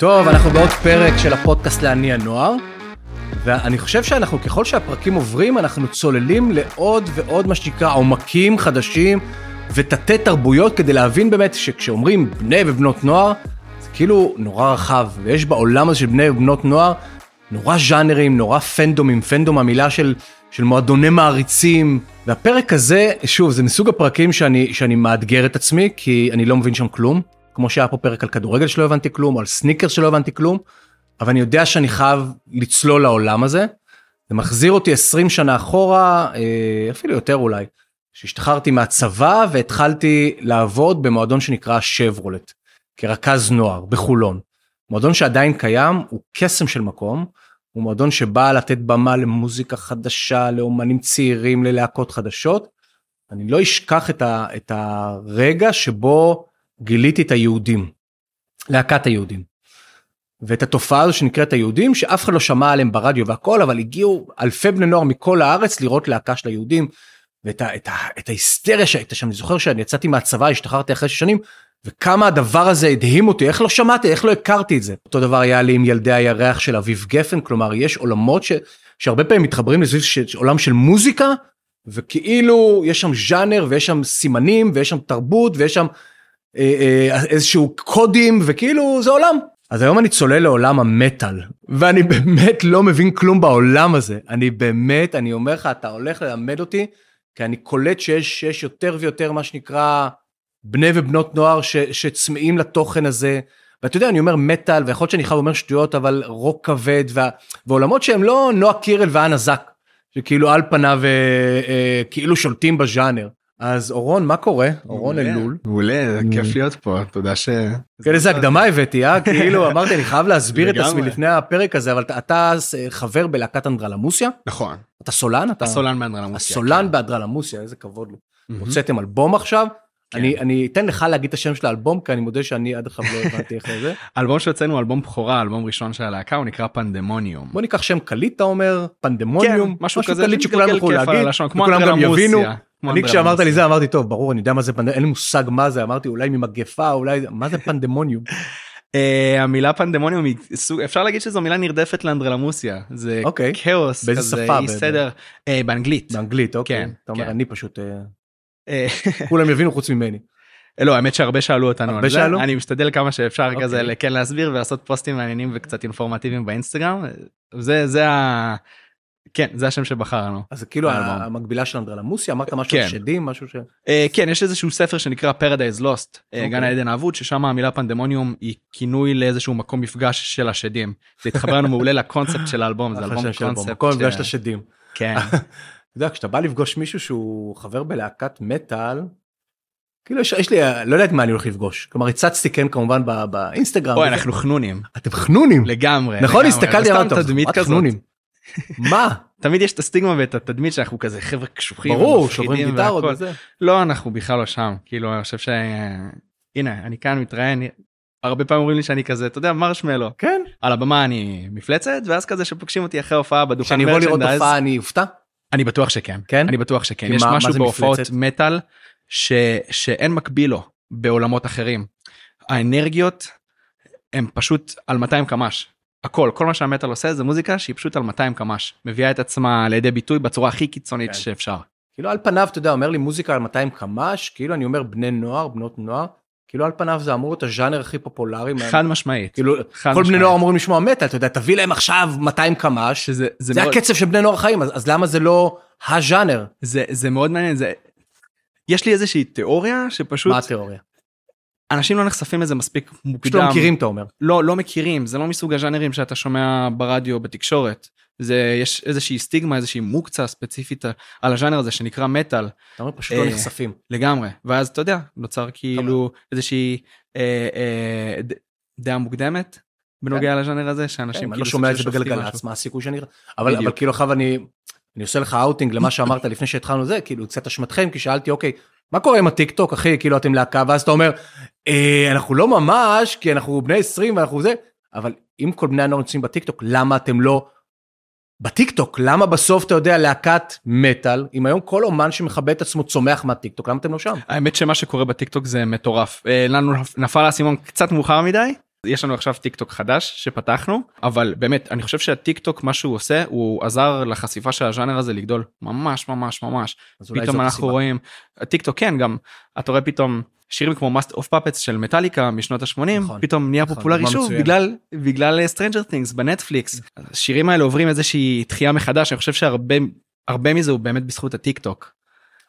טוב, אנחנו בעוד פרק של הפודקאסט להניע נוער, ואני חושב שאנחנו, ככל שהפרקים עוברים, אנחנו צוללים לעוד ועוד מה שנקרא עומקים חדשים ותתי תרבויות כדי להבין באמת שכשאומרים בני ובנות נוער, זה כאילו נורא רחב, ויש בעולם הזה של בני ובנות נוער נורא ז'אנרים, נורא פנדומים, פנדום המילה של, של מועדוני מעריצים, והפרק הזה, שוב, זה מסוג הפרקים שאני, שאני מאתגר את עצמי, כי אני לא מבין שם כלום. כמו שהיה פה פרק על כדורגל שלא הבנתי כלום, או על סניקר שלא הבנתי כלום, אבל אני יודע שאני חייב לצלול לעולם הזה. זה מחזיר אותי 20 שנה אחורה, אה, אפילו יותר אולי, שהשתחררתי מהצבא והתחלתי לעבוד במועדון שנקרא שברולט, כרכז נוער בחולון. מועדון שעדיין קיים, הוא קסם של מקום, הוא מועדון שבא לתת במה למוזיקה חדשה, לאומנים צעירים, ללהקות חדשות. אני לא אשכח את, ה, את הרגע שבו גיליתי את היהודים, להקת היהודים. ואת התופעה הזו שנקראת היהודים, שאף אחד לא שמע עליהם ברדיו והכל, אבל הגיעו אלפי בני נוער מכל הארץ לראות להקה של היהודים. ואת ה, את ה, את ההיסטריה שהייתה שם, אני זוכר שאני יצאתי מהצבא, השתחררתי אחרי שנים, וכמה הדבר הזה הדהים אותי, איך לא שמעתי, איך לא הכרתי את זה. אותו דבר היה לי עם ילדי הירח של אביב גפן, כלומר יש עולמות ש, שהרבה פעמים מתחברים לסביב עולם של מוזיקה, וכאילו יש שם ז'אנר ויש שם סימנים ויש שם תרבות ויש שם איזשהו קודים וכאילו זה עולם. אז היום אני צולל לעולם המטאל ואני באמת לא מבין כלום בעולם הזה אני באמת אני אומר לך אתה הולך ללמד אותי כי אני קולט שיש שיש יותר ויותר מה שנקרא בני ובנות נוער ש, שצמאים לתוכן הזה. ואתה יודע אני אומר מטאל ויכול להיות שאני חייב אומר שטויות אבל רוק כבד וה, ועולמות שהם לא נועה קירל ואנה זק שכאילו על פניו אה, אה, כאילו שולטים בז'אנר. אז אורון מה קורה? אורון אלול. מעולה כיף להיות פה תודה ש... כן איזה הקדמה הבאתי אה? כאילו אמרתי אני חייב להסביר את עצמי לפני הפרק הזה אבל אתה חבר בלהקת אנדרלמוסיה? נכון. אתה סולן? אתה הסולן באנדרלמוסיה הסולן כן. באנדרלמוסיה איזה כבוד לו. הוצאתם אלבום עכשיו? כן. אני אני אתן לך להגיד את השם של האלבום כי אני מודה שאני עד עכשיו לא הבנתי איך זה. אלבום שהוצאנו אלבום בכורה אלבום ראשון של הלהקה הוא נקרא פנדמוניום. בוא ניקח שם קליט אתה אומר פנדמוניום כן, משהו כזה קליט שכולם יוכלו להגיד כולם גם יבינו. אני כשאמרת לי זה אמרתי טוב ברור אני יודע מה זה פנדמוניום אין לי מושג מה זה אמרתי אולי ממגפה אולי מה זה פנדמוניום. Uh, המילה פנדמוניום היא אפשר להגיד שזו מילה נרדפת לאנדרלמוסיה זה אוקיי. כאוס באיזה שפה אי סדר uh, באנגלית באנגלית אוקיי כן, אתה אומר כן. אני פשוט Uh, כולם יבינו חוץ ממני לא האמת שהרבה שאלו אותנו הרבה שאלו? אני משתדל כמה שאפשר אוקיי. כזה כן להסביר ולעשות פוסטים מעניינים וקצת אינפורמטיביים באינסטגרם זה זה. כן זה השם שבחרנו. אז כאילו. המקבילה של אנדרלמוסיה אמרת משהו על כן. שדים משהו ש... אה, כן יש איזשהו ספר שנקרא Paradise Lost אה, אוקיי. גן העדן האבוד ששם המילה פנדמוניום היא כינוי לאיזשהו מקום מפגש של השדים. זה התחבר לנו מעולה לקונספט של האלבום זה אלבום של קונספט. ש- מפגש את השדים. כן. אתה יודע כשאתה בא לפגוש מישהו שהוא חבר בלהקת מטאל. כאילו יש, יש לי לא יודעת מה אני הולך לפגוש כלומר הצצתי כן כמובן באינסטגרם אוי. אנחנו חנונים אתם חנונים לגמרי. נכון. הסתכלתי טוב תדמית כזאת. חנונים. מה תמיד יש את הסטיגמה ואת התדמית שאנחנו כזה חבר'ה קשוחים. ברור שוברים גיטרות. וזה. לא אנחנו בכלל לא שם כאילו אני חושב ש... הנה אני כאן מתראיין הרבה פעמים אומרים לי שאני כזה אתה יודע מרשמלו כן על הבמה אני מפלצת ואז כזה שפוגשים אותי אחרי הופעה בדוכן כשאני אבוא לראות הופעה אני אופתע אני בטוח שכן כן? אני בטוח שכן יש מה- משהו בהופעות? מטאל ש... שאין מקביל לו בעולמות אחרים. האנרגיות הם פשוט על 200 קמ"ש. הכל כל מה שהמטאל עושה זה מוזיקה שהיא פשוט על 200 קמ"ש מביאה את עצמה לידי ביטוי בצורה הכי קיצונית כן. שאפשר. כאילו על פניו אתה יודע אומר לי מוזיקה על 200 קמ"ש כאילו אני אומר בני נוער בנות נוער כאילו על פניו זה אמור להיות הז'אנר הכי פופולרי חד משמעית. כאילו חד כל בני משמעית. נוער אמורים לשמוע מטאל אתה יודע תביא להם עכשיו 200 קמ"ש שזה זה, זה מאוד, הקצב של בני נוער חיים אז, אז למה זה לא הז'אנר זה, זה מאוד מעניין זה יש לי איזושהי תיאוריה שפשוט מה התיאוריה אנשים לא נחשפים לזה מספיק פשוט מוקדם. לא מכירים אתה אומר. לא לא מכירים זה לא מסוג הז'אנרים שאתה שומע ברדיו בתקשורת. זה יש איזושהי סטיגמה איזושהי מוקצה ספציפית על הז'אנר הזה שנקרא מטאל. אתה אומר פשוט לא אה, נחשפים. לגמרי. ואז אתה יודע נוצר כאילו איזושהי אה, אה, ד- דעה מוקדמת בנוגע לז'אנר הזה כן, שאנשים אני כאילו לא שומע את זה בגלגלצ. מה הסיכוי שאני אבל. אבל כאילו עכשיו אני אני עושה לך אאוטינג למה שאמרת לפני שהתחלנו זה כאילו קצת אשמתכם כי שאלתי אוקיי מה קורה עם הטיק טוק אחי? כאילו אתם להקה ואז אתה אומר אה, אנחנו לא ממש כי אנחנו בני 20 ואנחנו זה. אבל אם כל בני הנוער נמצאים בטיק טוק למה אתם לא בטיק טוק למה בסוף אתה יודע להקת מטאל אם היום כל אומן שמכבד את עצמו צומח מהטיק טוק למה אתם לא שם? האמת שמה שקורה בטיקטוק זה מטורף. אה, לנו נפל האסימון קצת מאוחר מדי יש לנו עכשיו טיק טוק חדש שפתחנו אבל באמת אני חושב שהטיק טוק מה שהוא עושה הוא עזר לחשיפה של הז'אנר הזה לגדול ממש ממש ממש פתאום אנחנו הסיבה. רואים הטיק טוק כן גם אתה רואה פתאום שירים כמו Master of Puppets של מטאליקה משנות ה-80 נכון, פתאום נהיה נכון, פופולרי שוב מצוינת. בגלל בגלל Stranger Things בנטפליקס השירים האלה עוברים איזושהי תחייה מחדש אני חושב שהרבה הרבה מזה הוא באמת בזכות הטיק טוק.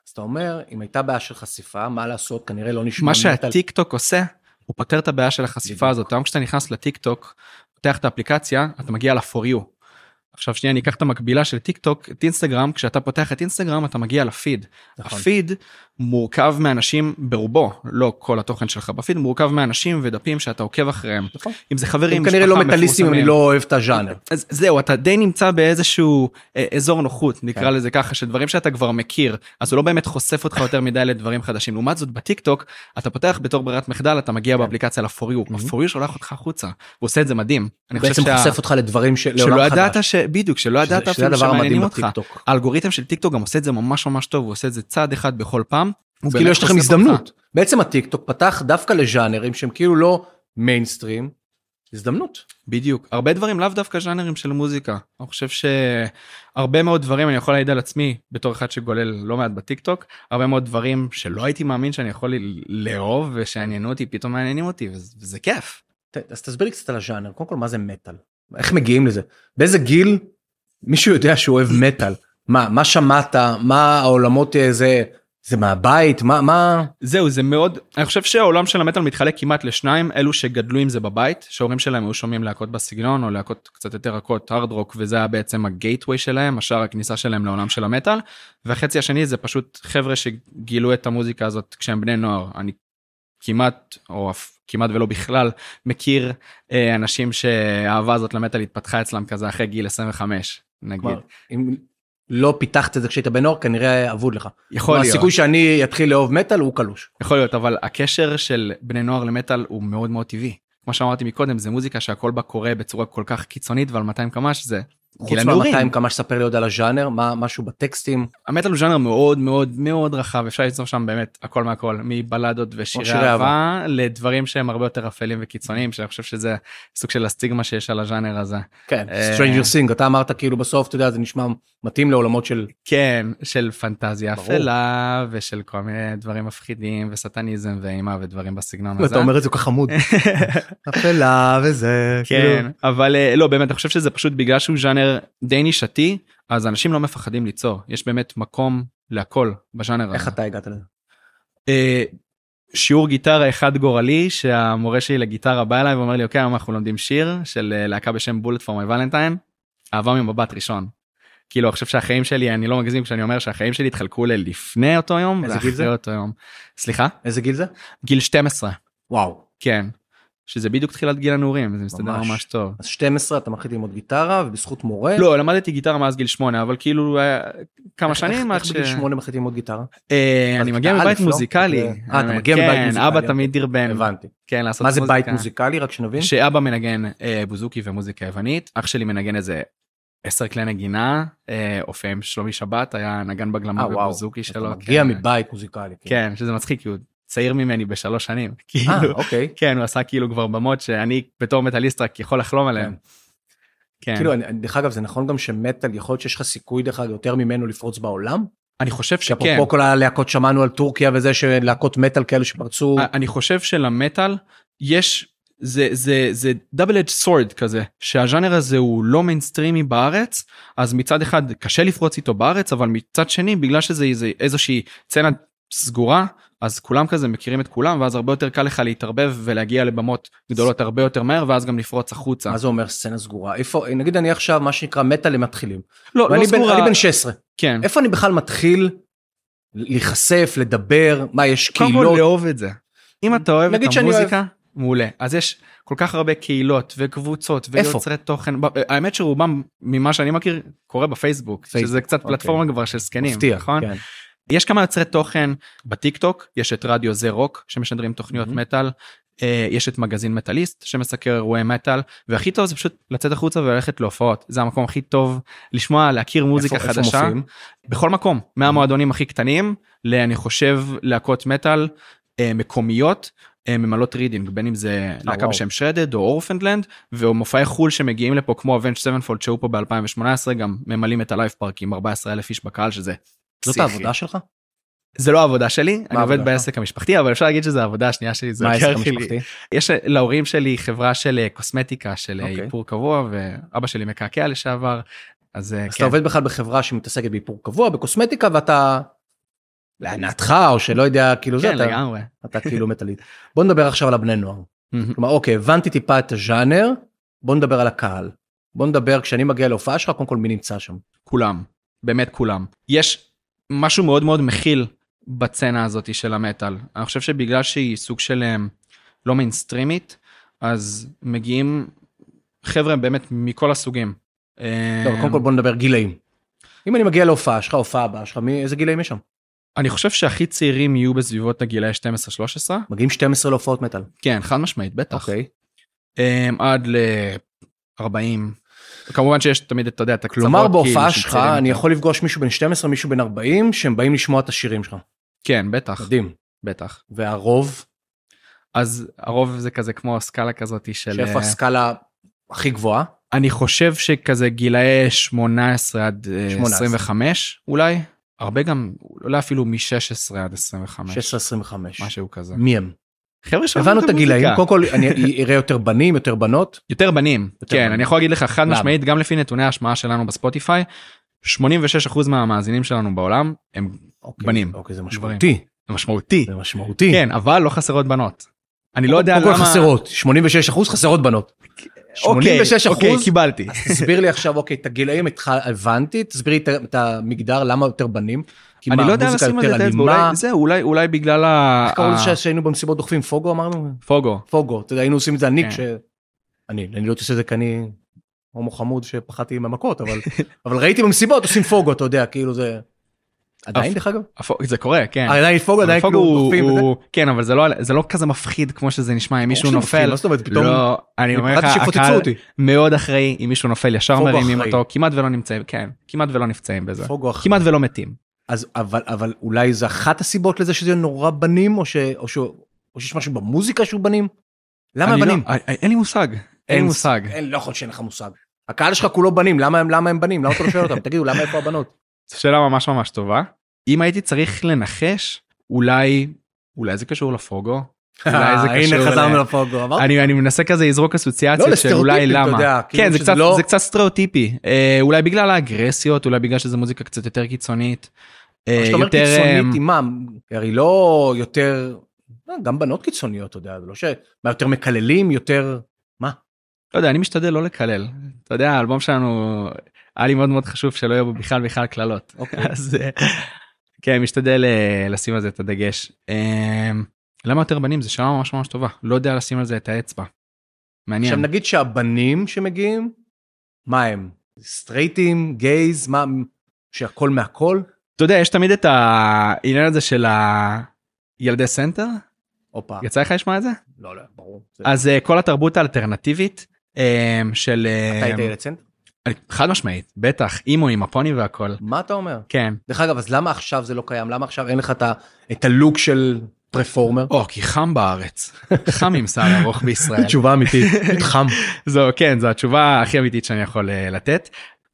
אז אתה אומר, אם הייתה בעיה של חשיפה, מה לעשות, כנראה לא נשמע מה. שהטיק טוק עושה הוא פותר את הבעיה של החשיפה. הזאת היום כשאתה נכנס לטיק טוק פותח את האפליקציה אתה מגיע ל-for you. עכשיו שנייה אני אקח את המקבילה של טיק טוק את אינסטגרם כשאתה פותח את אינסטגרם אתה מגיע לפיד. נכון. הפיד מורכב מאנשים ברובו לא כל התוכן שלך בפיד מורכב מאנשים ודפים שאתה עוקב אחריהם נכון. אם זה חברים הם כנראה לא מטאליסטים, אני. לא אוהב את הז'אנר. אז זהו אתה די נמצא באיזשהו אה, אזור נוחות נקרא כן. לזה ככה שדברים שאתה כבר מכיר אז הוא לא באמת חושף אותך יותר מדי לדברים חדשים לעומת זאת בטיק טוק אתה פותח בתור ברירת מחדל אתה מגיע כן. באפליקציה. ה-for you שולח אותך החוצה הוא עושה את זה מדהים. בעצם חושף אותך לדברים של- שלא ידעת. ש... בדיוק שלא ידעת שזה אפילו הדבר המדהים שמעניינים אותך. בטיקטוק. האלגוריתם של טיק טוק גם עושה את זה ממש ממש טוב הוא עושה את זה צעד אחד בכל פעם. כאילו יש לכם חושף אותך. הזדמנות. בעצם הטיקטוק פתח דווקא לז'אנרים שהם כאילו לא מיינסטרים, הזדמנות. בדיוק הרבה דברים לאו דווקא ז'אנרים של מוזיקה אני חושב שהרבה מאוד דברים אני יכול להעיד על עצמי בתור אחד שגולל לא מעט בטיק טוק הרבה מאוד דברים שלא הייתי מאמין שאני יכול לאהוב ושעניינו אותי פתאום מעניינים אותי וזה, וזה כיף. ת- אז תסביר לי קצת על הז'אנר, קודם כל מה זה מטאל? איך מגיעים לזה? באיזה גיל מישהו יודע שהוא אוהב מטאל? מה, מה שמעת? מה העולמות אה, זה, זה מהבית? מה, מה? זהו זה מאוד אני חושב שהעולם של המטאל מתחלק כמעט לשניים אלו שגדלו עם זה בבית שההורים שלהם היו שומעים להקות בסגנון או להקות קצת יותר רכות הארד רוק וזה היה בעצם הגייטווי שלהם השער הכניסה שלהם לעולם של המטאל והחצי השני זה פשוט חבר'ה שגילו את המוזיקה הזאת כשהם בני נוער אני כמעט או אף כמעט ולא בכלל מכיר אה, אנשים שהאהבה הזאת למטאל התפתחה אצלם כזה אחרי גיל 25 נגיד כלומר, אם לא פיתחת את זה כשהיית בן נוער כנראה אבוד לך. יכול להיות. הסיכוי שאני אתחיל לאהוב מטאל הוא קלוש. יכול להיות אבל הקשר של בני נוער למטאל הוא מאוד מאוד טבעי. כמו שאמרתי מקודם זה מוזיקה שהכל בה קורה בצורה כל כך קיצונית ועל 200 קמ"ש זה חוץ גיל הנעורים. מה-200 כמה שספר לי עוד על הז'אנר, מה, משהו בטקסטים. המטאל הוא ז'אנר מאוד מאוד מאוד רחב אפשר ליצור שם באמת הכל מהכל מבלדות ושירי שירי אהבה לדברים שהם הרבה יותר אפלים וקיצוניים שאני חושב שזה סוג של הסטיגמה שיש על הז'אנר הזה. כן, אה. Stranger Thing, אתה אמרת כאילו בסוף, אתה יודע, זה נשמע מתאים לעולמות של... כן של פנטזיה ברור. אפלה ושל כל מיני דברים מפחידים וסטניזם ואימה ודברים בסגנון הזה. אתה אומר את זה כל כך חמוד. אפלה וזה. כן כאילו. אבל אה, לא באמת אני חושב שזה פשוט בגלל שהוא ז'אנר די נישתי אז אנשים לא מפחדים ליצור יש באמת מקום להכל בז'אנר איך הזה. אתה הגעת לזה? אה, שיעור גיטרה אחד גורלי שהמורה שלי לגיטרה בא אליי ואומר לי אוקיי היום אנחנו לומדים שיר של אה, להקה בשם בולט פור מי ולנטיין אהבה ממבט ראשון. כאילו אני חושב שהחיים שלי אני לא מגזים כשאני אומר שהחיים שלי התחלקו ללפני אותו יום איזה גיל ואחרי זה? אותו יום. סליחה איזה גיל זה? גיל 12 וואו. כן. שזה בדיוק תחילת גיל הנעורים זה מסתדר ממש. ממש טוב. אז 12 אתה מתחיל ללמוד גיטרה ובזכות מורה. לא למדתי גיטרה מאז גיל 8 אבל כאילו אה, כמה איך- שנים איך- עד איך ש... בגיל 8 מתחיל ללמוד גיטרה? אה, אני מגיע מבית לא? מוזיקלי. אה, אתה מגיע כן, מבית מוזיקלי, אבא אוקיי. תמיד דרבן. הבנתי. כן לעשות מה זה בית מוזיקה. מוזיקלי רק שנבין? שאבא מנגן אה, בוזוקי ומוזיקה יוונית אח שלי מנגן איזה 10 כלי נגינה אה, הופיע עם שלומי שבת היה נגן בגלמות אה וואו. ובוזוקי אתה שלו. מגיע כן. מבית מוזיקלי. כאילו. כן שזה מצחיק כי הוא צעיר ממני בשלוש שנים. אה כאילו, אוקיי. כן הוא עשה כאילו כבר במות שאני בתור מטאליסט רק יכול לחלום עליהם. כן. כאילו אני- דרך אגב זה נכון גם שמטאל יכול להיות שיש לך סיכוי דרך אגב יותר ממנו לפרוץ בעולם? אני חושב שכן. שאפרופו כל הלהקות שמענו על טורקיה וזה שלהקות מטאל כאלו שפרצו. אני חושב שלמטאל יש זה זה זה double edge sword כזה שהז'אנר הזה הוא לא מיינסטרימי בארץ אז מצד אחד קשה לפרוץ איתו בארץ אבל מצד שני בגלל שזה איזושהי צנה סגורה אז כולם כזה מכירים את כולם ואז הרבה יותר קל לך להתערבב ולהגיע לבמות גדולות הרבה יותר מהר ואז גם לפרוץ החוצה. מה זה אומר סצנה סגורה? איפה, נגיד אני עכשיו מה שנקרא מטאל למתחילים. לא, לא סגורה. אני בן 16. כן. איפה אני בכלל מתחיל להיחשף, לדבר, מה יש קודם כל קהילות? לאהוב את זה. אם אתה אוהב את המוזיקה מעולה אז יש כל כך הרבה קהילות וקבוצות איפה? ויוצרי תוכן ב- האמת שרובם ממה שאני מכיר קורה בפייסבוק פייסבוק, שזה קצת אוקיי. פלטפורמה כבר של זקנים מפתיע, נכון כן. יש כמה יוצרי תוכן בטיק טוק יש את רדיו זה רוק שמשדרים תוכניות מהמם. מטאל אה, יש את מגזין מטאליסט שמסקר אירועי מטאל והכי טוב זה פשוט לצאת החוצה וללכת להופעות זה המקום הכי טוב לשמוע להכיר מוזיקה איפה- איפה חדשה מופיעים? בכל מקום מהמועדונים הכי קטנים לאני חושב להקות מטאל אה, מקומיות אה, ממלאות רידינג בין אם זה להקה. בשם Shredhead או Orphaned Land ומופעי חו"ל שמגיעים לפה כמו Avenged Sevenfold שהיו פה ב-2018 גם ממלאים את הלייב פארק עם 14 אלף איש בקהל שזה. זאת פסיכי. העבודה שלך? זה לא העבודה שלי אני העבודה עובד? בעסק המשפחתי אבל אפשר להגיד שזה העבודה השנייה שלי זה מה העסק. המשפחתי? יש להורים שלי חברה של אה, קוסמטיקה של אה, אוקיי. איפור קבוע ואבא שלי מקעקע לשעבר. אז אה, אז אתה כן. עובד בכלל בחברה שמתעסקת באיפור קבוע, בקוסמטיקה, ואתה... לענתך, או שלא יודע, כאילו זה, כן אתה- לגמרי. אתה כאילו מטאליסט. בוא נדבר עכשיו על הבני נוער. כלומר, אוקיי, הבנתי טיפה את הז'אנר, בוא נדבר על הקהל. בוא נדבר, כשאני מגיע להופעה שלך, קודם כל מי נמצא שם. כולם באמת כולם יש משהו מאוד מאוד מכיל בצנה הזאת של המטאל אני חושב שבגלל שהיא סוג של אה, לא מיינסטרימית אז מגיעים חבר'ה באמת מכל הסוגים. טוב, קודם כל בוא נדבר גילאים. אם אני מגיע להופעה שלך, הופעה הבאה שלך, איזה גילאים יש שם? אני חושב שהכי צעירים יהיו בסביבות הגילאי 12-13 מגיעים 12 להופעות מטאל. כן חד משמעית בטח אוקיי. אה, עד ל-40 כמובן שיש תמיד אתה יודע את הקצוות כלומר, כאילו, בהופעה של שלך, אני. יכול לפגוש מישהו בן 12, מישהו בן 40, שהם באים לשמוע את השירים שלך. כן בטח מדהים. בטח והרוב, אז הרוב זה כזה כמו סקאלה כזאת של שאיפה אה, הסקאלה הכי גבוהה? אני חושב שכזה גילאי 18 עד אה, 18. 25 אולי הרבה גם אולי אפילו מ-16 עד 25 16-25. משהו כזה. מי הם? חבר'ה הבנו את הגילאים. קודם כל אני אראה יותר בנים, יותר בנות. יותר בנים יותר כן בנים. אני יכול להגיד לך חד למה? משמעית גם לפי נתוני ההשמעה שלנו בספוטיפיי 86% מהמאזינים שלנו בעולם הם אוקיי, בנים. אוקיי, זה. משמעותי. משמעותי זה משמעותי. כן אבל לא חסרות בנות. אני לא יודע קודם כל למה חסרות, 86 אחוז חסרות בנות. אוקיי, 86 אוקיי, אחוז. קיבלתי אז תסביר לי עכשיו, אוקיי, את הגילאים הבנתי, תסביר לי את המגדר, למה יותר בנים? כי אני מה, לא יודע לשים על זה את האצבע? אולי זהו אולי אולי בגלל ה... איך קראו ה- לזה שהיינו במסיבות דוחפים? פוגו אמרנו? פוגו פוגו, אתה יודע, היינו עושים את זה אני כן. כש... אני, אני לא עושה את זה כי אני הומו חמוד שפחדתי מהמכות, אבל אבל ראיתי במסיבות עושים פוגו, אתה יודע, כאילו זה... עדיין דרך אגב? זה קורה כן. עדיין פוגו, עדיין כאילו הוא- דוחפים כן אבל זה לא זה לא כזה מפחיד כמו שזה נשמע אם מישהו נופל. מה זאת אומרת, פתאום... לא אני אומר לך הקהל. מאוד אחראי אם מישהו נופל ישר מרימים. אותו כמעט ולא נמצאים כן כמעט ולא נפצעים בזה. כמעט ולא מתים. אז אבל אבל אולי זה אחת הסיבות לזה שזה נורא בנים או ש... או ש... או שיש משהו במוזיקה שהוא בנים? למה הם לא- בנים? אה, אה, אין לי מושג אין לי מושג. אין, לא יכול שאין לך מושג. הקהל שלך כולו בנים, למה הם למה הם בנים? למה אתה לא שואל אותם? תגידו, למה איפה הבנות? זו שאלה ממש ממש טובה. אם הייתי צריך לנחש אולי אולי זה קשור לפוגו. אולי זה קשור הנה חזרנו לפוגו, אמרתי. אני אני מנסה כזה לזרוק לא, אסוציאציות של אולי למה. יודע, כאילו כן זה שזה קצת לא- זה קצת סטריאוטיפי אה, אולי בגלל האגרסיות אולי בגלל שזה מוזיקה קצת יותר קיצונית. אה, כשאתה אומר יותר, קיצונית אה, עם מה? הרי לא יותר... אה, גם בנות קיצוניות, אתה יודע, זה לא ש... מה, יותר מקללים, יותר... לא יודע אני משתדל לא לקלל. אתה יודע האלבום שלנו היה לי מאוד מאוד חשוב שלא יהיו בו בכלל בכלל קללות. אוקיי. אז אה, כן משתדל לשים על זה את הדגש. אה, למה יותר בנים זה שאלה ממש ממש טובה לא יודע לשים על זה את האצבע. מעניין. עכשיו נגיד שהבנים שמגיעים, מה הם? סטרייטים, גייז, מה... שהכל מהכל? אתה יודע יש תמיד את העניין הזה של הילדי סנטר הופה. יצא לך לשמוע את זה לא, לא, ברור. זה- אז אה, כל התרבות האלטרנטיבית אה, של אה, אתה היית ילד סנטר? חד משמעית בטח אימו עם הפוני והכל מה אתה אומר? כן דרך אגב, אז למה עכשיו זה לא קיים? למה עכשיו אין לך את הלוק של performer? או כי חם בארץ חם עם שיער ארוך בישראל תשובה אמיתית, חם. זו כן זו התשובה הכי אמיתית שאני יכול לתת.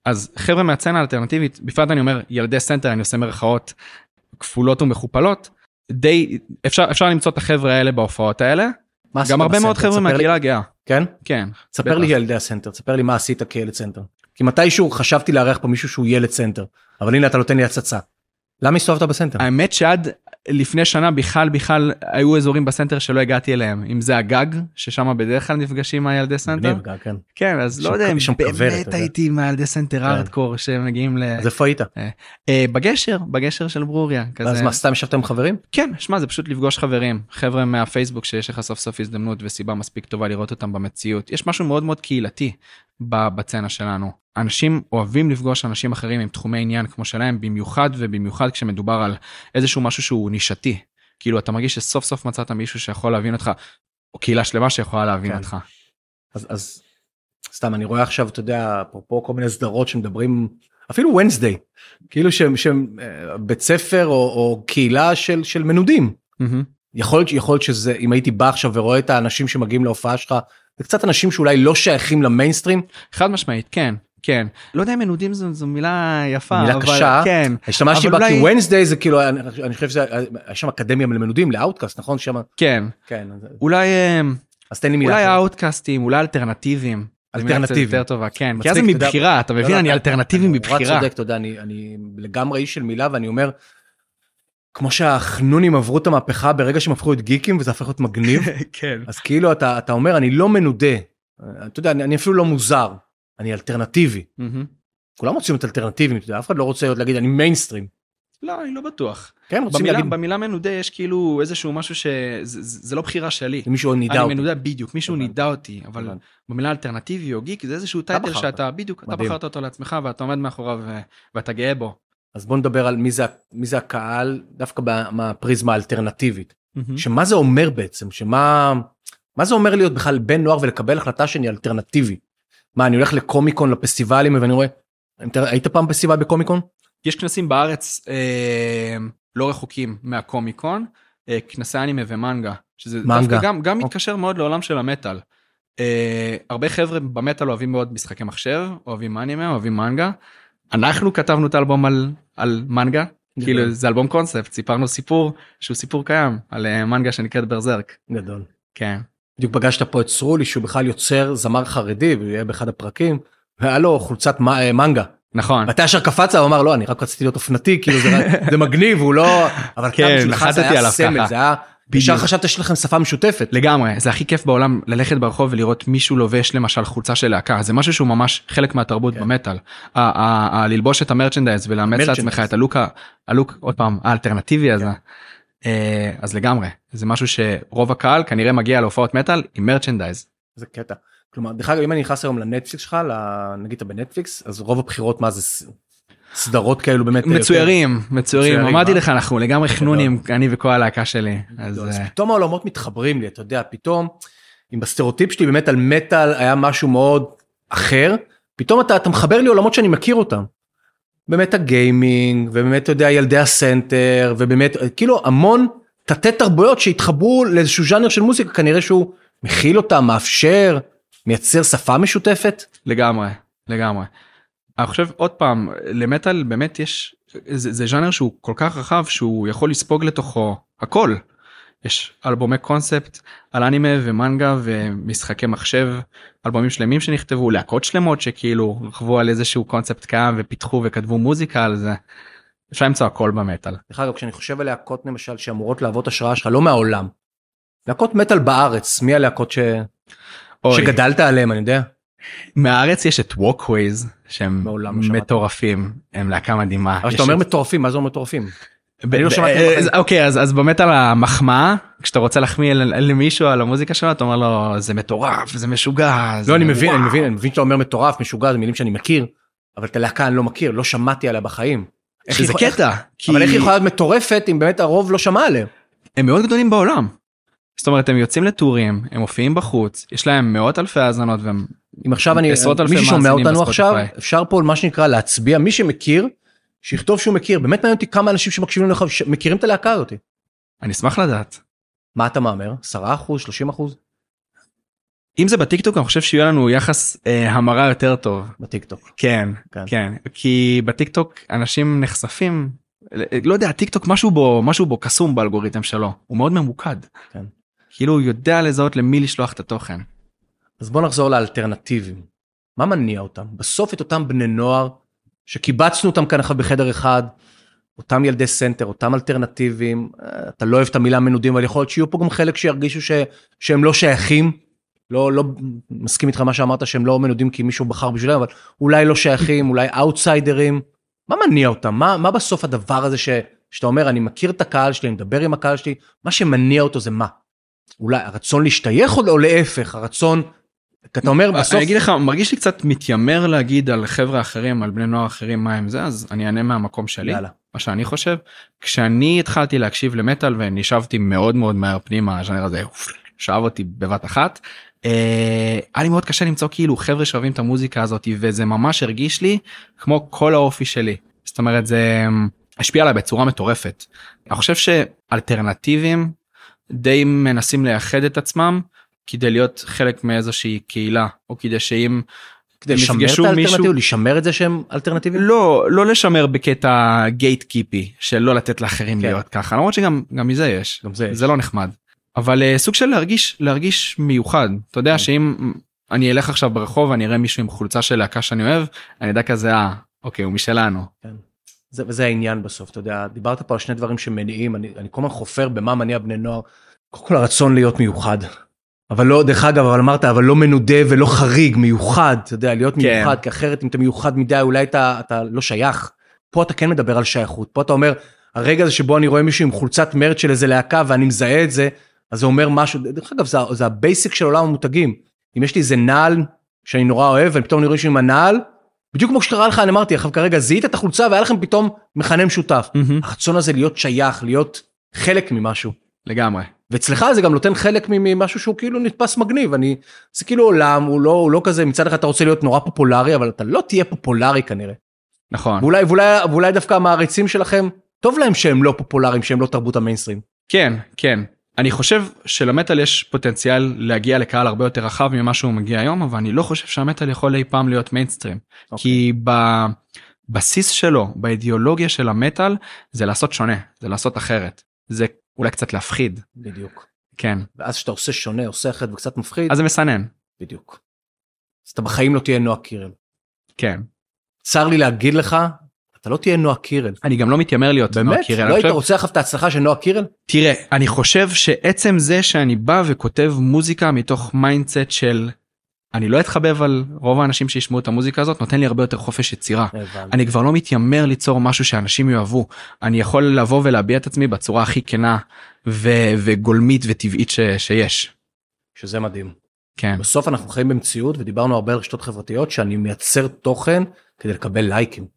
אז חבר'ה מהסצנה האלטרנטיבית בפרט אני אומר ילדי סנטר אני עושה מרכאות כפולות ומכופלות די אפשר אפשר למצוא את החבר'ה האלה בהופעות האלה גם הרבה מאוד? חבר'ה מהקהילה הגאה כן? כן ספר לי ילדי הסנטר, תספר לי מה עשית כילד סנטר. כי מתישהו חשבתי לארח פה מישהו שהוא ילד סנטר, אבל הנה אתה נותן לי הצצה. למה הסתובבת בסנטר? האמת שעד לפני שנה בכלל בכלל היו אזורים בסנטר שלא הגעתי אליהם אם זה הגג ששם בדרך כלל נפגשים הילדי סנטר מגניב, כן. כן אז לא יודע אם באמת. הייתי מהילדי סנטר כן. הארדקור שמגיעים ל... אז איפה היית? בגשר בגשר של ברוריה כזה מה, סתם ישבת עם חברים? כן שמע זה פשוט לפגוש חברים חבר'ה מהפייסבוק שיש לך סוף סוף הזדמנות וסיבה מספיק טובה לראות אותם במציאות יש משהו מאוד מאוד קהילתי ב- בסצנה שלנו אנשים אוהבים לפגוש אנשים אחרים עם תחומי עניין כמו שלהם במיוחד ובמיוחד כשמדובר על איזשהו משהו שהוא נישתי כאילו אתה מרגיש שסוף סוף מצאת מישהו שיכול להבין אותך או קהילה שלמה שיכולה להבין כן. אותך. אז, אז סתם אני רואה עכשיו אתה יודע אפרופו כל מיני סדרות שמדברים אפילו ונסדיי כאילו שהם שהם אה, בית ספר או, או קהילה של של מנודים מהמם. יכול להיות, יכול להיות שזה, אם הייתי בא עכשיו ורואה את האנשים שמגיעים להופעה שלך, זה קצת אנשים שאולי לא שייכים למיינסטרים, חד משמעית כן כן לא יודע אם מנודים זו, זו מילה יפה מילה אבל קשה, כן השתמשתי בה כי Wednesday זה כאילו, אני, אני חושב שזה, יש שם אקדמיה למנודים, ל outcast, נכון? שם, כן כן, אולי אמ, אז תן לי מילה. אולי אחרת. האוטקאסטים אולי מילה קצת אלטרנטיביים. יותר טובה כן כי מצחיק, אז זה מבחירה אתה לא, מבין לא, אני אתה- אלטרנטיבי אתה נורא מבחירה. צודק, אתה יודע, אני, אני לגמרי איש של מילה ואני אומר, כמו שהחנונים עברו את המהפכה ברגע שהם הפכו להיות גיקים וזה הפך להיות מגניב, כן. אז כאילו אתה, אתה אומר, אני לא מנודה, אתה יודע, אני, אני אפילו לא מוזר, אני אלטרנטיבי. כולם רוצים להיות אלטרנטיביים, אתה אף אחד לא רוצה להגיד, אני מיינסטרים. לא אני לא בטוח. כן, רוצים במילה, להגיד, במילה מנודה יש כאילו איזשהו משהו שזה זה, לא בחירה שלי. מישהו נידה אני אותי. מנודה בדיוק מישהו. נידה אותי אבל. במילה אלטרנטיבי או גיק זה איזשהו title. שאתה בדיוק אתה מדהים. בחרת אותו לעצמך ואתה עומד מאחוריו ו- ואתה גאה בו. אז בוא נדבר על מי זה, מי זה הקהל, דווקא מהפריזמה האלטרנטיבית. שמה זה אומר בעצם, שמה מה זה אומר להיות בכלל בן נוער ולקבל החלטה שאני אלטרנטיבי. מה, אני הולך לקומיקון, לפסטיבלים ואני רואה, היית פעם בפסטיבל בקומיקון? יש כנסים בארץ אה, לא רחוקים מהקומיקון אה, כנסי אנימה ומנגה שזה מנגה. גם, גם אוקיי. מתקשר מאוד לעולם של המטאל. אה, הרבה חבר'ה במטאל אוהבים מאוד משחקי מחשב אוהבים אנימה אוהבים מנגה. אנחנו כתבנו את האלבום על, על מנגה כאילו זה אלבום קונספט סיפרנו סיפור שהוא סיפור קיים על אה, מנגה שנקראת ברזרק. גדול. כן. בדיוק פגשת פה את סרולי שהוא בכלל יוצר זמר חרדי ויהיה באחד הפרקים והיה לו חולצת מ- אה, מנגה. נכון. ואתה ישר קפצת הוא אמר לא אני רק רציתי להיות אופנתי כאילו זה, זה מגניב הוא לא אבל כן, כאן בשבילך זה נחתתי היה עליו סמל ככה. זה היה ישר חשבת שיש לכם שפה משותפת. לגמרי זה הכי כיף בעולם ללכת ברחוב ולראות מישהו לובש למשל חולצה של להקה זה משהו שהוא ממש חלק מהתרבות כן. במטאל. ללבוש את ה merchandise ולאמץ. לעצמך את הלוק הלוק עוד פעם האלטרנטיבי הזה. אה, אז לגמרי זה משהו שרוב הקהל כנראה מגיע להופעות מטאל עם merchandise. זה קטע. כלומר, דרך אגב, אם אני נכנס היום לנטפליקס שלך, נגיד אתה בנטפליקס, אז רוב הבחירות מה זה סדרות כאלו באמת. אה, מצוירים מצוירים אמרתי אה? לך אנחנו לגמרי חנונים אני וכל הלהקה שלי אז יותר- אז אה, פתאום העולמות מתחברים לי, אתה יודע, פתאום, אם בסטריאוטיפ שלי באמת על מטאל היה משהו מאוד אחר, פתאום אתה, אתה מחבר לי עולמות שאני מכיר אותם. באמת הגיימינג, ובאמת, אתה יודע, ילדי הסנטר, ובאמת, כאילו המון תתי תרבויות שהתחברו לאיזשהו ז'אנר של מוזיקה, כנראה שהוא מכיל אותם, מאפשר, מייצר שפה משותפת. לגמרי לגמרי. אני חושב עוד פעם למטאל באמת יש זה, זה ז'אנר שהוא כל כך רחב שהוא יכול לספוג לתוכו הכל. יש אלבומי קונספט על אנימה ומנגה ומשחקי מחשב אלבומים שלמים שנכתבו להקות שלמות שכאילו רכבו על איזשהו קונספט קיים ופיתחו וכתבו מוזיקה על זה. אפשר למצוא הכל במטאל. דרך אגב, כשאני חושב על להקות למשל שאמורות להוות השראה שלך, לא מהעולם. להקות מטאל בארץ, מי הלהקות ש... אוי, שגדלת עליהם, אני יודע? מהארץ יש את ווקווייז שהם לא. מטורפים הם להקה מדהימה. אבל כשאתה אומר את- מטורפים, מה זה אומר מטורפים? לא אה, אוקיי אז באמת על המחמאה כשאתה רוצה להחמיא למישהו על המוזיקה שלו אתה אומר לו זה מטורף זה משוגע. לא, אני מבין, אני וואו." מבין, אני מבין שאתה אומר מטורף, משוגע, זה מילים שאני מכיר, אבל את הלהקה אני לא מכיר, לא שמעתי עליה בחיים. שזה קטע. אבל איך היא יכולה להיות מטורפת אם באמת הרוב לא שמע עליהם? הם מאוד גדולים בעולם. זאת אומרת הם יוצאים לטורים הם מופיעים בחוץ יש להם מאות אלפי האזנות והם אם עכשיו אני, מי ששומע אותנו עכשיו. אפשר פה מה שנקרא להצביע, מי שמכיר, שיכתוב שהוא מכיר, באמת מעניין אותי כמה אנשים שמקשיבים לך מכירים את הלהקה הזאת. אני אשמח לדעת. מה אתה מהמר? 10 אחוז, 30 אחוז? אם זה בטיקטוק אני חושב שיהיה לנו יחס אה, המרה יותר טוב. בטיקטוק. כן כן. כן כי בטיקטוק אנשים נחשפים לא יודע טיקטוק משהו בו משהו בו קסום באלגוריתם שלו הוא מאוד ממוקד. כן. כאילו הוא יודע לזהות למי לשלוח את התוכן. אז בוא נחזור לאלטרנטיבים. מה מניע אותם? בסוף את אותם בני נוער שקיבצנו אותם כאן עכשיו בחדר אחד, אותם ילדי סנטר, אותם אלטרנטיבים, אה, אתה לא אוהב את המילה מנודים, אבל יכול להיות שיהיו פה גם חלק שירגישו ש... שהם לא שייכים. לא, לא מסכים איתך מה שאמרת שהם לא מנודים כי מישהו בחר בשבילם, אבל אולי לא שייכים, אולי אאוטסיידרים. מה מניע אותם? מה, מה בסוף הדבר הזה ש... שאתה אומר, אני מכיר את הקהל שלי, אני מדבר עם הקהל שלי, מה שמניע אותו זה מה? אולי הרצון להשתייך או, להפך, הרצון, אתה אומר בסוף, אני אגיד לך מרגיש לי קצת מתיימר להגיד על חבר'ה אחרים על בני נוער אחרים מה הם זה אז אני אענה מהמקום שלי יאללה. מה שאני חושב כשאני התחלתי להקשיב למטאל ונשאבתי מאוד מאוד מהר פנימה הז'אנר הזה שאב אותי בבת אחת. אה, היה לי מאוד קשה למצוא כאילו חבר'ה שאוהבים את המוזיקה הזאת וזה ממש הרגיש לי כמו כל האופי שלי זאת אומרת זה אה, השפיע עליי בצורה מטורפת. אני חושב שאלטרנטיבים די מנסים לייחד את עצמם כדי להיות חלק מאיזושהי קהילה או כדי שאם כדי לשמר את יפגשו מישהו לשמר את זה שהם אלטרנטיביים? לא לא לשמר בקטע גייט קיפי של לא לתת לאחרים כן. להיות ככה למרות שגם גם מזה יש גם זה יש. זה לא נחמד אבל אה, סוג של להרגיש להרגיש מיוחד אתה יודע כן. שאם אני אלך עכשיו ברחוב ואני אראה מישהו עם חולצה של להקה שאני אוהב אני יודע כזה אה אוקיי הוא משלנו זה, וזה העניין בסוף, אתה יודע, דיברת פה על שני דברים שמניעים, אני, אני כל הזמן חופר במה מניע בני נוער. קודם כל הרצון להיות מיוחד. אבל לא, דרך אגב, אבל אמרת, אבל לא מנודה ולא חריג, מיוחד, אתה יודע, להיות כן. מיוחד, כי אחרת אם אתה מיוחד מדי, אולי אתה, אתה לא שייך. פה אתה כן מדבר על שייכות, פה אתה אומר, הרגע הזה שבו אני רואה מישהו עם חולצת merch של איזה להקה ואני מזהה את זה, אז זה אומר משהו, דרך אגב, זה, זה ה basic של עולם המותגים. אם יש לי איזה נעל שאני נורא אוהב, ופתאום אני רואה מישהו עם הנעל, בדיוק כמו שקרה לך, אני אמרתי, עכשיו כרגע זיהית את החולצה והיה לכם פתאום מכנה משותף. הרצון הזה להיות שייך, להיות חלק ממשהו. לגמרי ואצלך זה גם נותן חלק ממשהו שהוא כאילו נתפס מגניב. אני, זה כאילו עולם, הוא לא, הוא לא כזה, מצד אחד אתה רוצה להיות נורא פופולרי, אבל אתה לא תהיה פופולרי כנראה. נכון ואולי, ואולי, ואולי דווקא המעריצים שלכם, טוב להם שהם לא פופולריים, שהם לא תרבות המיינסטרים. כן כן אני חושב שלמטאל יש פוטנציאל להגיע לקהל הרבה יותר רחב ממה שהוא מגיע היום אבל אני לא חושב שהמטאל יכול אי פעם להיות מיינסטרים אוקיי. כי בבסיס שלו באידיאולוגיה של המטאל זה לעשות שונה זה לעשות אחרת זה אולי קצת להפחיד בדיוק. כן ואז כשאתה עושה שונה, עושה אחרת וקצת מפחיד, אז זה מסנן בדיוק. אז אתה בחיים לא תהיה נועה קירל. כן צר לי להגיד לך, אתה לא תהיה נועה קירל. אני גם לא מתיימר להיות נועה באמת? קירל, אני לא היית חושב- רוצה עכשיו את ההצלחה של נועה קירל? תראה אני חושב שעצם זה שאני בא וכותב מוזיקה מתוך mindset של אני לא אתחבב על רוב האנשים שישמעו את המוזיקה הזאת נותן לי הרבה יותר חופש יצירה. הבנתי. אני כבר לא מתיימר ליצור משהו שאנשים יאהבו אני יכול לבוא ולהביע את עצמי בצורה הכי כנה ו- וגולמית וטבעית ש- שיש. שזה מדהים. כן בסוף אנחנו חיים במציאות ודיברנו הרבה על רשתות חברתיות שאני מייצר תוכן כדי לקבל לייקים.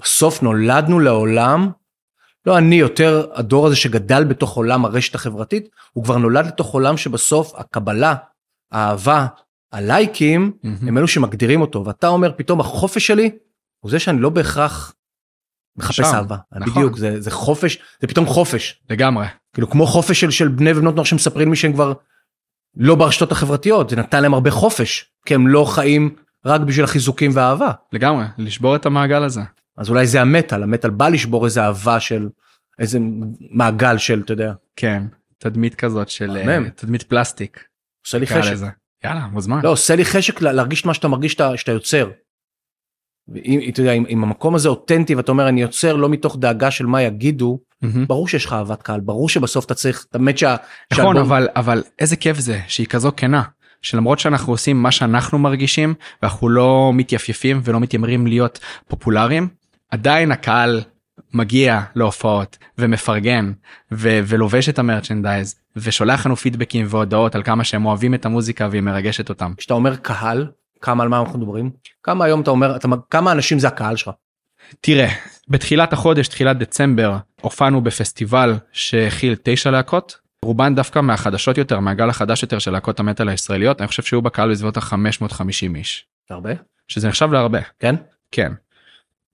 בסוף נולדנו לעולם, לא אני יותר הדור הזה שגדל בתוך עולם הרשת החברתית, הוא כבר נולד לתוך עולם שבסוף הקבלה, האהבה, הלייקים. הם אלו שמגדירים אותו ואתה אומר פתאום החופש שלי הוא זה שאני לא בהכרח מחפש שם, אהבה. נכון. בדיוק זה, זה חופש זה פתאום חופש לגמרי כאילו כמו חופש של, של בני ובנות נוער שמספרים לי שהם כבר לא ברשתות החברתיות זה נתן להם הרבה חופש כי הם לא חיים רק בשביל החיזוקים והאהבה לגמרי לשבור את המעגל הזה. אז אולי זה המטאל המטאל בא לשבור איזה אהבה של איזה מעגל של אתה יודע כן תדמית כזאת של אה. תדמית פלסטיק. עושה לי חשק. יאללה מוזמן. לא עושה לי חשק לה- להרגיש את מה שאתה מרגיש שאתה, שאתה יוצר. ואם אתה יודע אם, אם המקום הזה אותנטי ואתה אומר אני יוצר לא מתוך דאגה של מה יגידו מהמם. ברור שיש לך אהבת קהל ברור שבסוף אתה צריך את האמת שה... נכון שהאלבום- אבל אבל איזה כיף זה שהיא כזו כנה שלמרות שאנחנו עושים מה שאנחנו מרגישים ואנחנו לא מתייפייפים ולא מתיימרים להיות פופולריים עדיין הקהל מגיע להופעות ומפרגן ו- ולובש את המרצ'נדייז ושולח לנו פידבקים והודעות על כמה שהם אוהבים את המוזיקה והיא מרגשת אותם. כשאתה אומר קהל כמה על מה אנחנו מדברים כמה היום אתה אומר אתה, כמה אנשים זה הקהל שלך. תראה בתחילת החודש תחילת דצמבר הופענו בפסטיבל שהכיל תשע להקות רובן דווקא מהחדשות יותר מהגל החדש יותר של להקות המטאל הישראליות אני חושב שהיו בקהל בסביבות ה-550 איש הרבה שזה נחשב להרבה כן כן.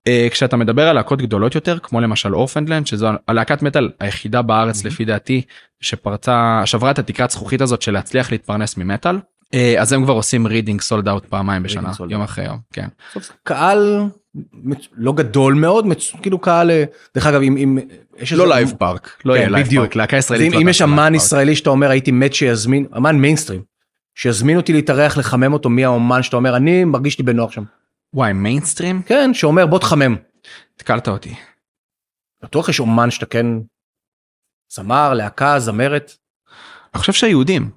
אה, כשאתה מדבר על להקות גדולות יותר כמו למשל Orphaned Land שזו הלהקת מטאל היחידה בארץ. לפי דעתי שפרצה שברה את התקרת זכוכית הזאת של להצליח להתפרנס ממטאל אה, אז הם כבר עושים רידינג sold out פעמיים בשנה יום. אחרי יום כן קהל לא גדול מאוד. כאילו קהל אה, דרך אגב אם, יש לא Live Park לא כן, יהיה Live Park להקה ישראלית אם, לא יש אמן. ישראלי שאתה אומר הייתי מת שיזמין אמן מיינסטרים שיזמין אותי להתארח לחמם אותו מי האומן שאתה אומר אני מרגיש לי בנוח שם וואי מיינסטרים? כן שאומר בוא תחמם. התקלת אותי. בטוח יש אומן שאתה כן זמר להקה זמרת? אני חושב שהיהודים.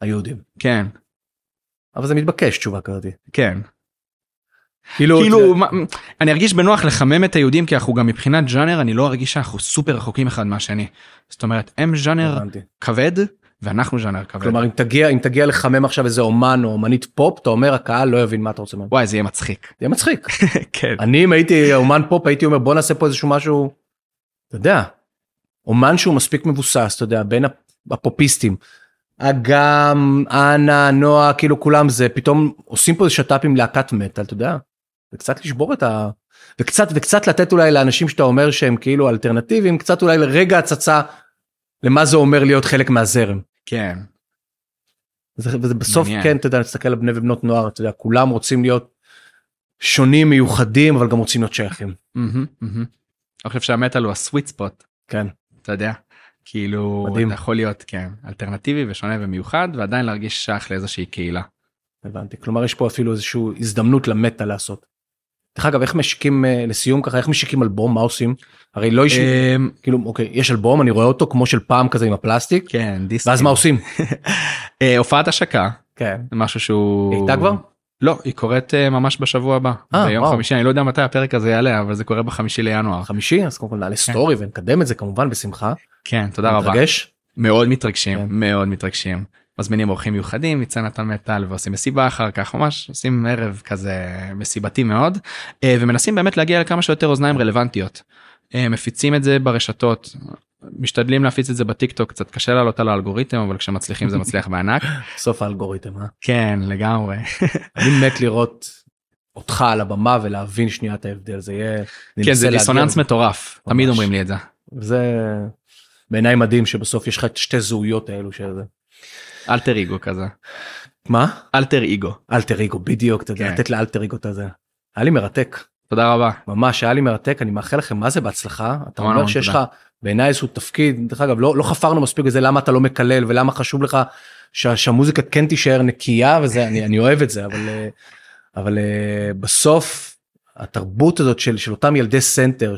היהודים. כן. אבל זה מתבקש תשובה כזאתי. כן. כאילו כאילו מה- אני ארגיש בנוח לחמם את היהודים כי אנחנו גם מבחינת ז'אנר אני לא ארגיש שאנחנו סופר רחוקים אחד מהשני. זאת אומרת הם ז'אנר. כבד ואנחנו ז'אנר כבד. כלומר אם תגיע אם תגיע לחמם עכשיו איזה אומן או אומנית פופ אתה אומר הקהל לא יבין מה אתה רוצה. וואי זה יהיה מצחיק. זה יהיה מצחיק. כן. אני אם הייתי אומן פופ הייתי אומר בוא נעשה פה איזשהו משהו. אתה יודע. אומן שהוא מספיק מבוסס אתה יודע בין הפופיסטים. אגם אנה נועה כאילו כולם זה פתאום עושים פה איזה שת"פ עם להקת מטאל אתה יודע. וקצת לשבור את ה... וקצת וקצת לתת אולי לאנשים שאתה אומר שהם כאילו אלטרנטיביים קצת אולי לרגע הצצה. למה זה אומר להיות חלק מהזרם. כן. וזה, וזה בסוף מעניין. כן, אתה יודע, תסתכל על בני ובנות נוער, אתה יודע, כולם רוצים להיות שונים, מיוחדים, אבל גם רוצים להיות שייכים. מהמם, מהמם. אני חושב שהמטאל הוא הסוויט ספוט, כן, אתה יודע. כאילו, מדהים. אתה יכול להיות, כן, אלטרנטיבי ושונה ומיוחד, ועדיין להרגיש שייך לאיזושהי קהילה. הבנתי. כלומר, יש פה אפילו איזושהי הזדמנות למטה לעשות. דרך אגב, איך משיקים, אה, לסיום ככה, איך משיקים אלבום, מה עושים? הרי לא יש, אמ, כאילו, אוקיי, יש אלבום, אני רואה אותו כמו של פעם כזה עם הפלסטיק, כן, דיסקים. ואז מה עושים? אה, הופעת השקה, כן. משהו שהוא... הייתה כבר? לא, היא קורית אה, ממש בשבוע הבא. ביום. חמישי, אני לא יודע מתי הפרק הזה יעלה, אבל זה קורה בחמישי לינואר. חמישי, אז קודם כל נעלה סטורי ונקדם את זה כמובן בשמחה. כן, תודה רבה. מאוד מתרגשים, כן. מאוד מתרגשים. מזמינים אורחים מיוחדים מצנת המטאל ועושים מסיבה אחר כך ממש עושים ערב כזה מסיבתי מאוד אה, ומנסים באמת להגיע לכמה שיותר אוזניים רלוונטיות. אה, מפיצים את זה ברשתות משתדלים להפיץ את זה בטיק טוק קצת קשה לעלות על האלגוריתם אבל כשמצליחים זה מצליח בענק סוף האלגוריתם, אה? כן לגמרי אני מת לראות אותך על הבמה ולהבין שנייה את ההבדל, זה יהיה... כן זה דיסוננס. מטורף תמיד. אומרים לי את זה. וזה בעיניי מדהים שבסוף יש לך את שתי זהויות האלו שזה. אלטר איגו כזה מה? אלטר איגו אלטר אגו, בדיוק, אתה יודע, כן. לתת לאלטר אגו את הזה. היה לי מרתק, תודה רבה ממש היה לי מרתק, אני מאחל לכם מה זה בהצלחה. אתה אומר שיש לך. בעיניי איזשהו תפקיד, דרך אגב, לא לא חפרנו מספיק בזה למה אתה לא מקלל ולמה חשוב לך שה- שהמוזיקה כן תישאר נקייה וזה, אני אני אוהב את זה, אבל אה, אבל אה, בסוף התרבות הזאת של של אותם ילדי סנטר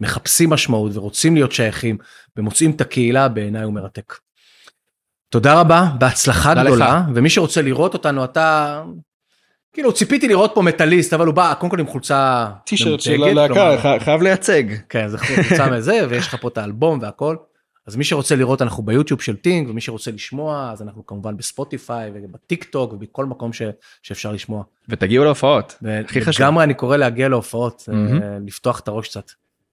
שמחפשים משמעות ורוצים להיות שייכים ומוצאים את הקהילה בעיניי הוא מרתק. תודה רבה, בהצלחה תודה גדולה, ומי שרוצה לראות אותנו אתה. כאילו ציפיתי לראות פה מטאליסט אבל הוא בא קודם כל עם חולצה טישרט של הלהקה חייב לייצג. כן זה חולצה מזה ויש לך פה את האלבום והכל. אז מי שרוצה לראות אנחנו ביוטיוב של טינג ומי שרוצה לשמוע אז אנחנו כמובן בספוטיפיי ובטיק טוק ובכל מקום ש, שאפשר לשמוע. ותגיעו להופעות ו- הכי חשוב. לגמרי אני קורא להגיע להופעות. אה, לפתוח את הראש קצת.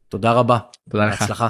תודה רבה. תודה לך. בהצלחה.